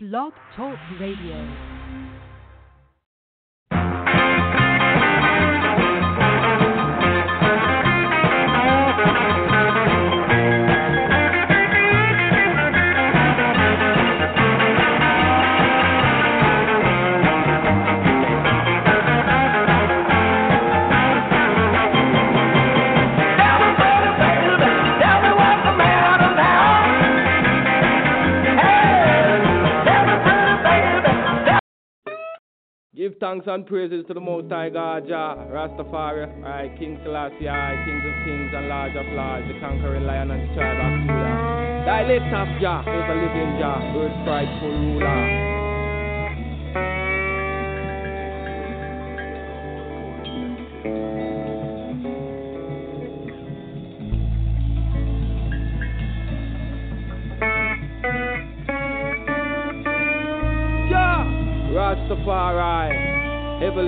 Blog Talk Radio. Thanks and praises to the Most High God, Jah, Rastafari, right, King Selassie, I, Kings of Kings and Lords of Lords, the conquering lion and the tribe of Judah. Thy lift up, Jah, ever living Jah, earth prideful ruler.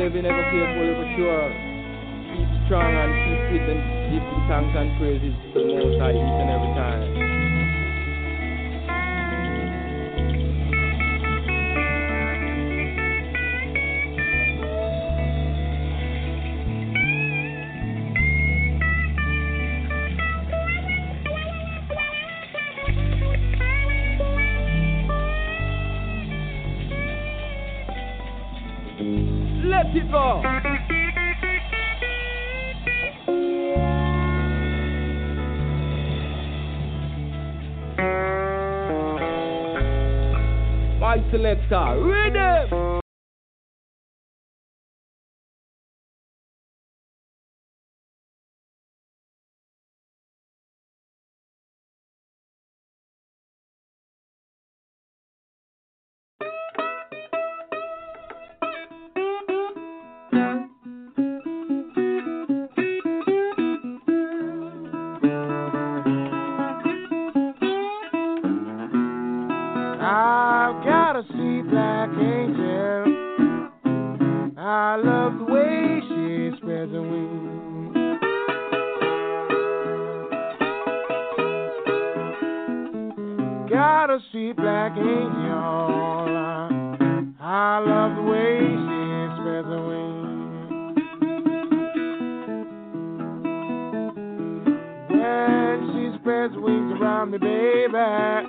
Living, ever faithful, ever sure. Keep strong and keep fit and give thanks and praises to the Most High each and every time. A sweet black angel. I love the way she spreads her wings. Got a sweet black angel. I love the way she spreads her wings. When she spreads wings around me, baby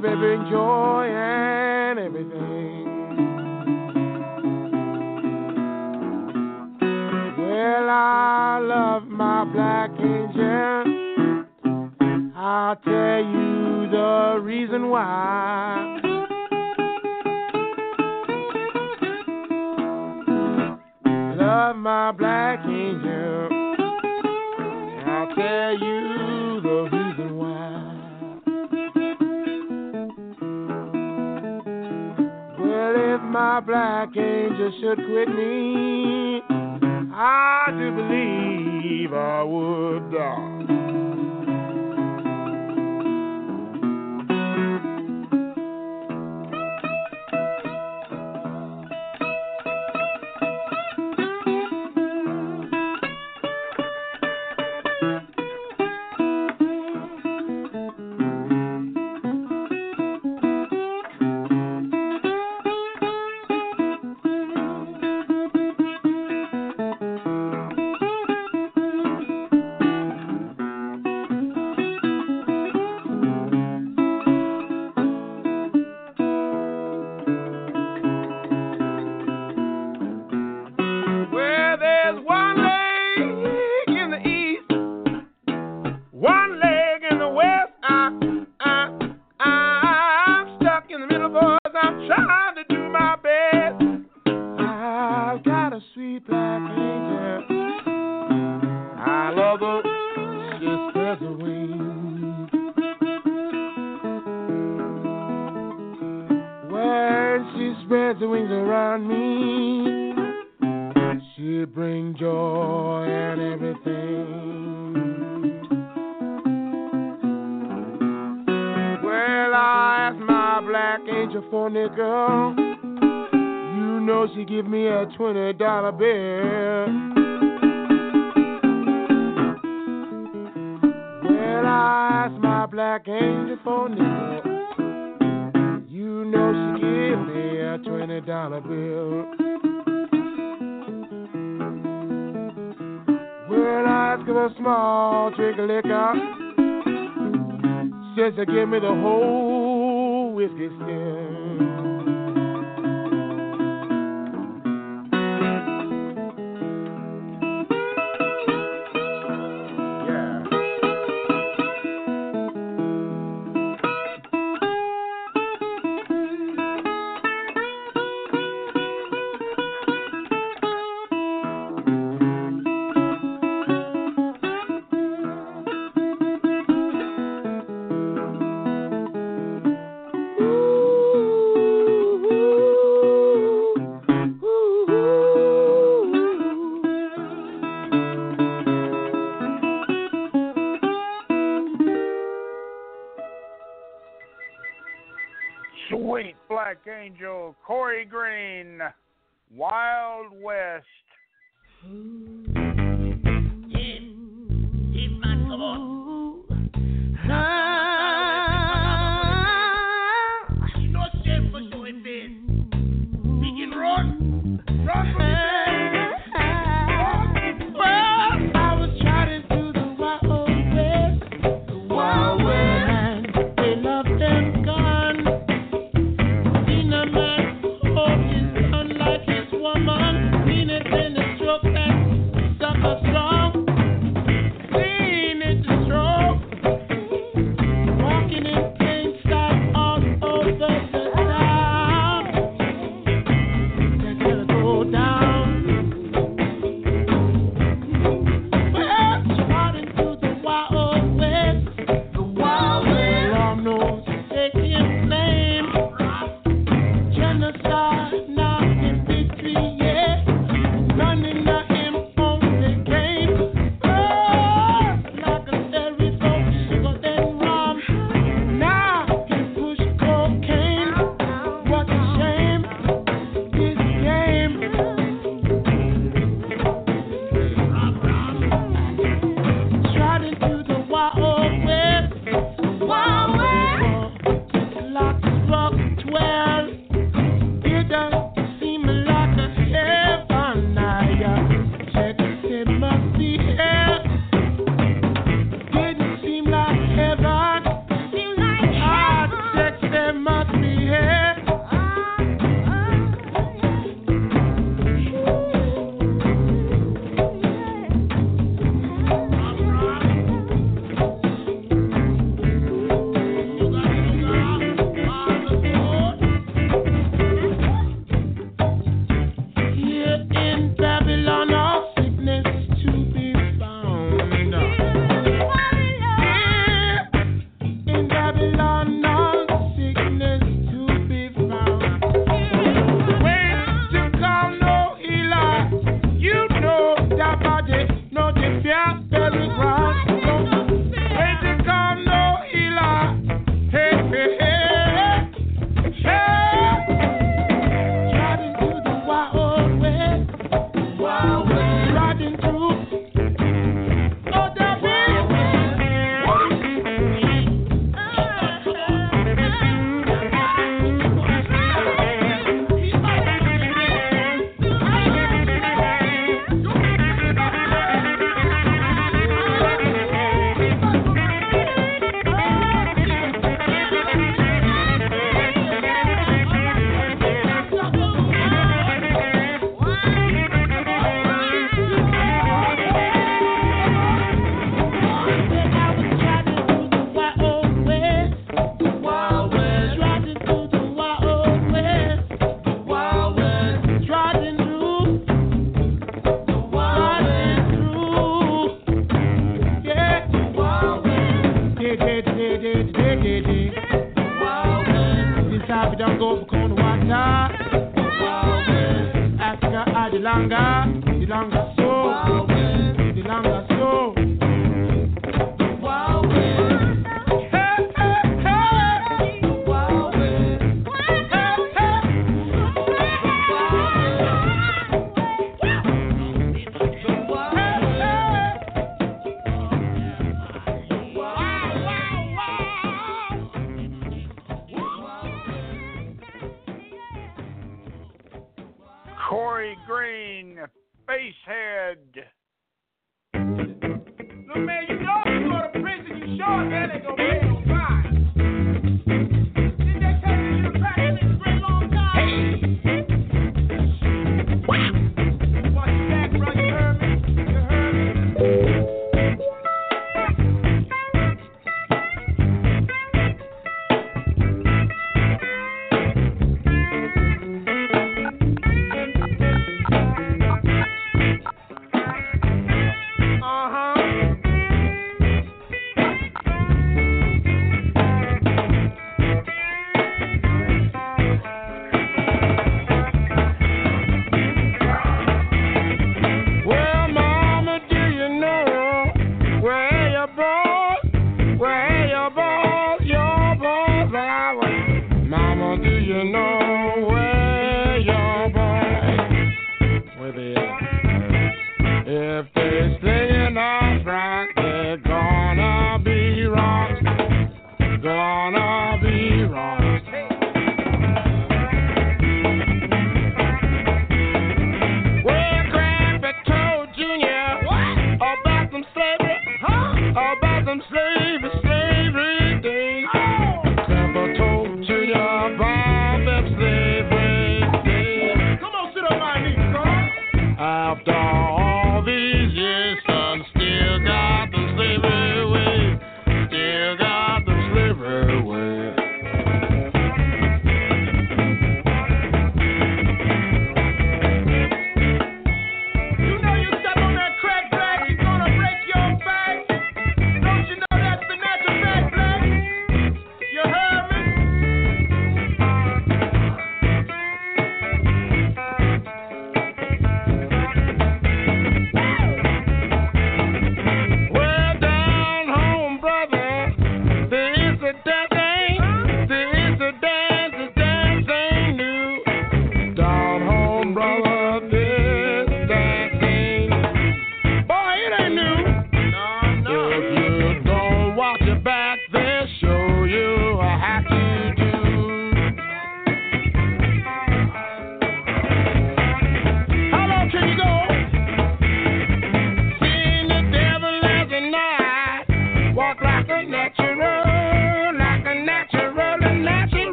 baby, bring joy and everything. Well, I love my black angel. I'll tell you the reason why. Love my black angel. I'll tell you my black angel should quit me, I do believe I would die.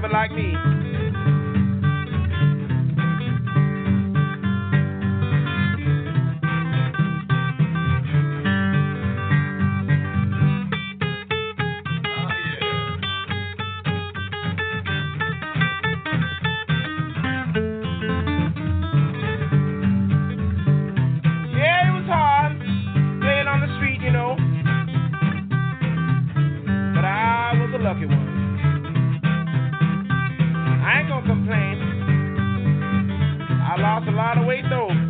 never like me. lost a lot of weight though.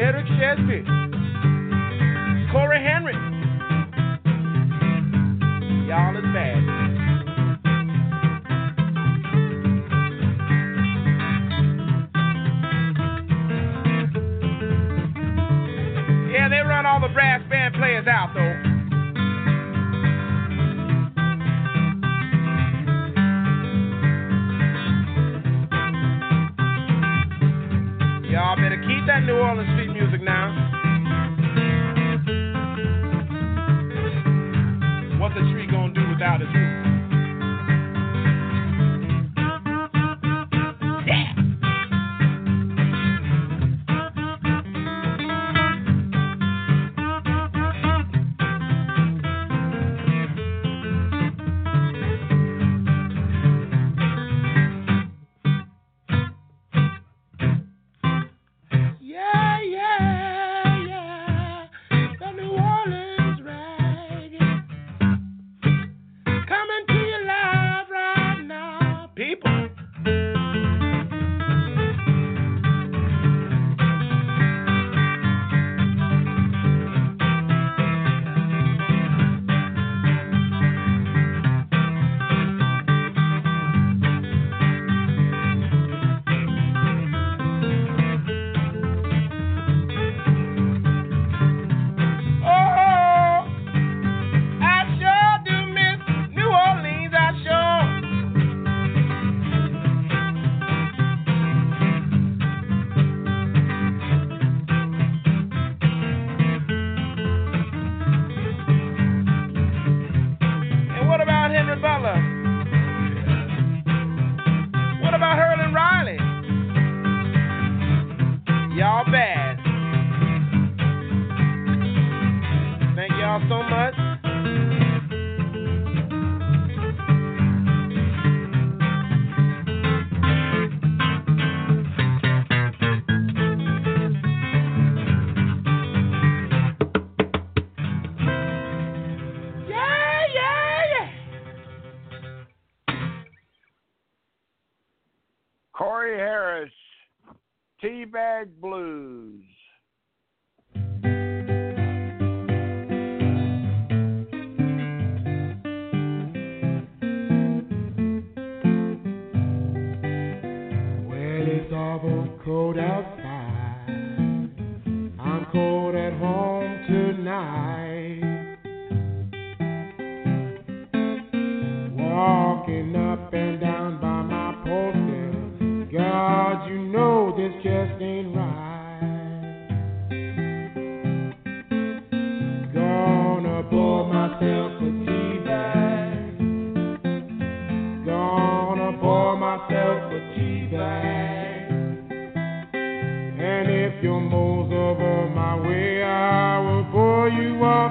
Derrick Shezbie, Corey Henry. Y'all is bad. Yeah, they run all the brass band players out though. Teabag Blues. And if you're most of my way, I will bore you off.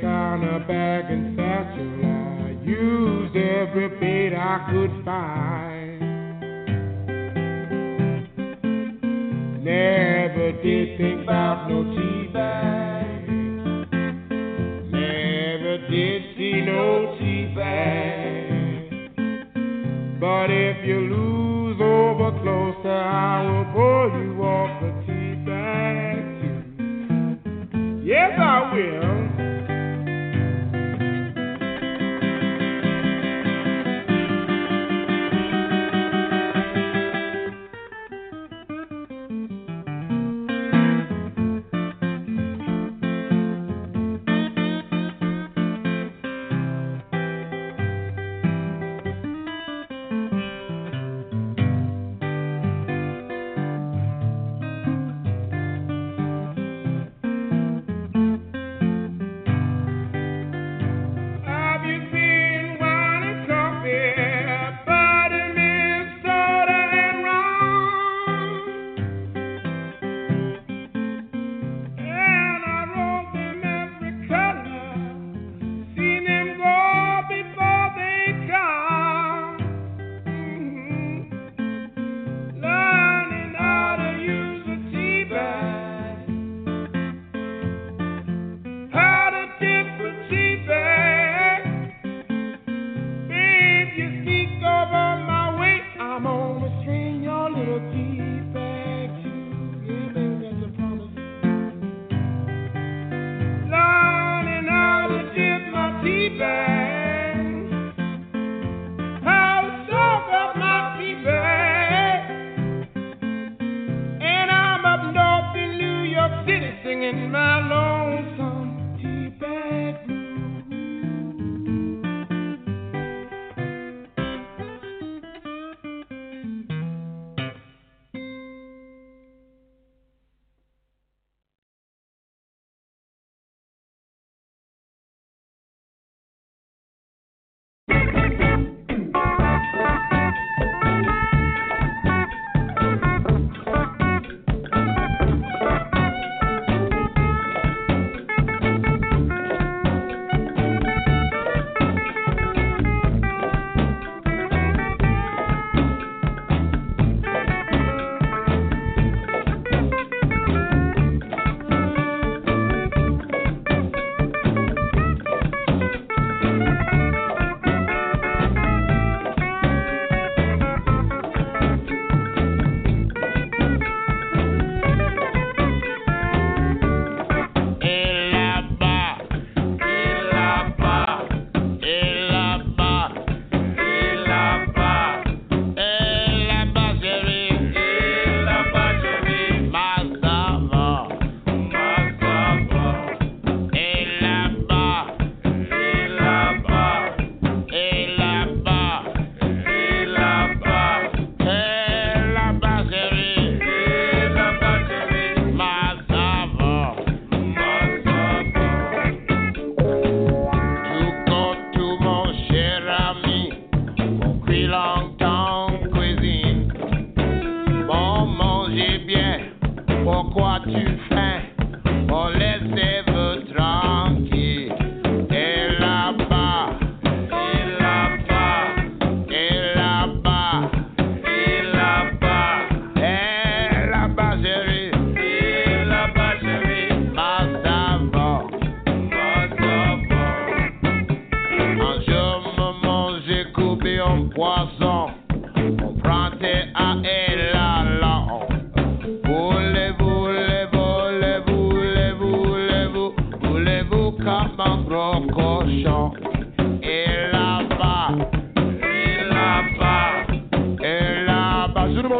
counter bag and satchel. I used every bait I could find.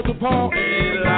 Sur le